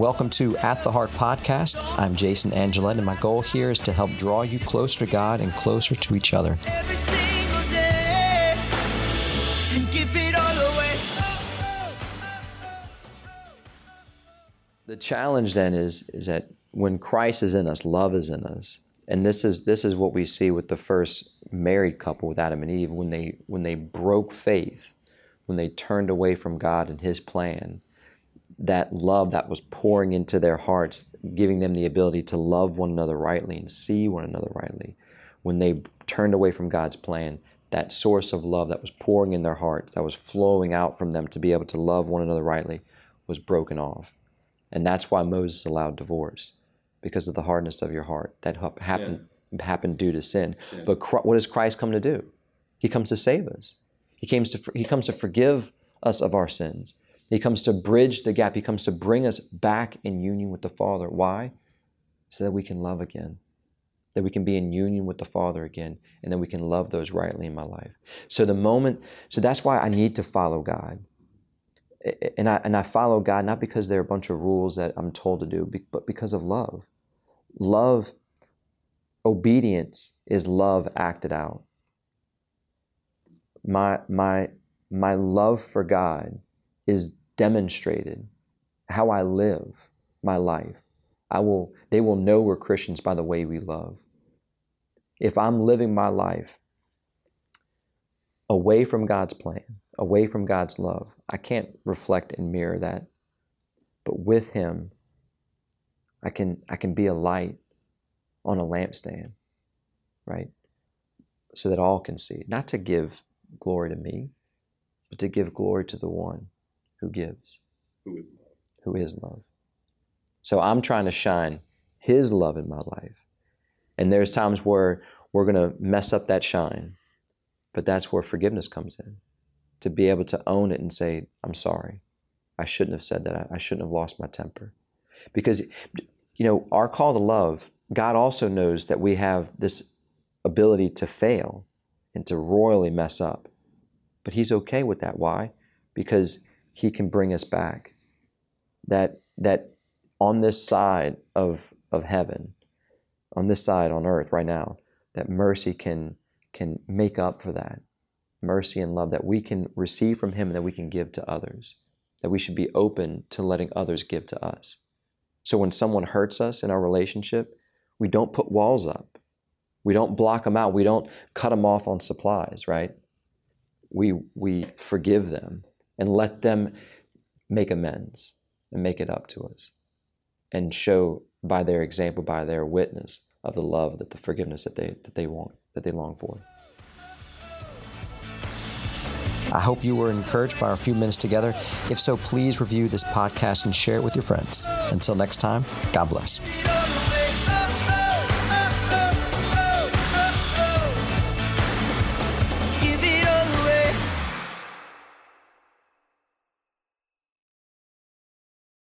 Welcome to At the Heart podcast. I'm Jason Angelette, and my goal here is to help draw you closer to God and closer to each other. every single day and give it all away. The challenge then is is that when Christ is in us, love is in us. And this is this is what we see with the first married couple with Adam and Eve when they when they broke faith, when they turned away from God and his plan. That love that was pouring into their hearts, giving them the ability to love one another rightly and see one another rightly. When they turned away from God's plan, that source of love that was pouring in their hearts, that was flowing out from them to be able to love one another rightly, was broken off. And that's why Moses allowed divorce, because of the hardness of your heart. That hap- happened happened due to sin. But what does Christ come to do? He comes to save us. He comes to he comes to forgive us of our sins. He comes to bridge the gap. He comes to bring us back in union with the Father. Why? So that we can love again. That we can be in union with the Father again, and that we can love those rightly in my life. So the moment, so that's why I need to follow God and I and I follow God not because there are a bunch of rules that I'm told to do, but because of love. Love, obedience is love acted out. My my my love for God is demonstrated. How I live my life, I will. They will know we're Christians by the way we love. If I'm living my life away from God's plan, away from God's love. I can't reflect and mirror that. But with him, I can I can be a light on a lampstand, right? So that all can see. Not to give glory to me, but to give glory to the one who gives, Who is love? who is love. So I'm trying to shine his love in my life. And there's times where we're going to mess up that shine. But that's where forgiveness comes in. To be able to own it and say, I'm sorry. I shouldn't have said that. I- I shouldn't have lost my temper. Because, you know, our call to love, God also knows that we have this ability to fail and to royally mess up. But He's okay with that. Why? Because He can bring us back. That, that on this side of, of heaven, on this side on earth right now, that mercy can can make up for that. Mercy and love that we can receive from him and that we can give to others. That we should be open to letting others give to us. So when someone hurts us in our relationship we don't put walls up. We don't block them out. We don't cut them off on supplies right? We we forgive them and let them make amends and make it up to us and show by their example by their witness of the love that the forgiveness that they that they want that they long for I hope you were encouraged by our few minutes together. If so, please review this podcast and share it with your friends. Until next time, God bless.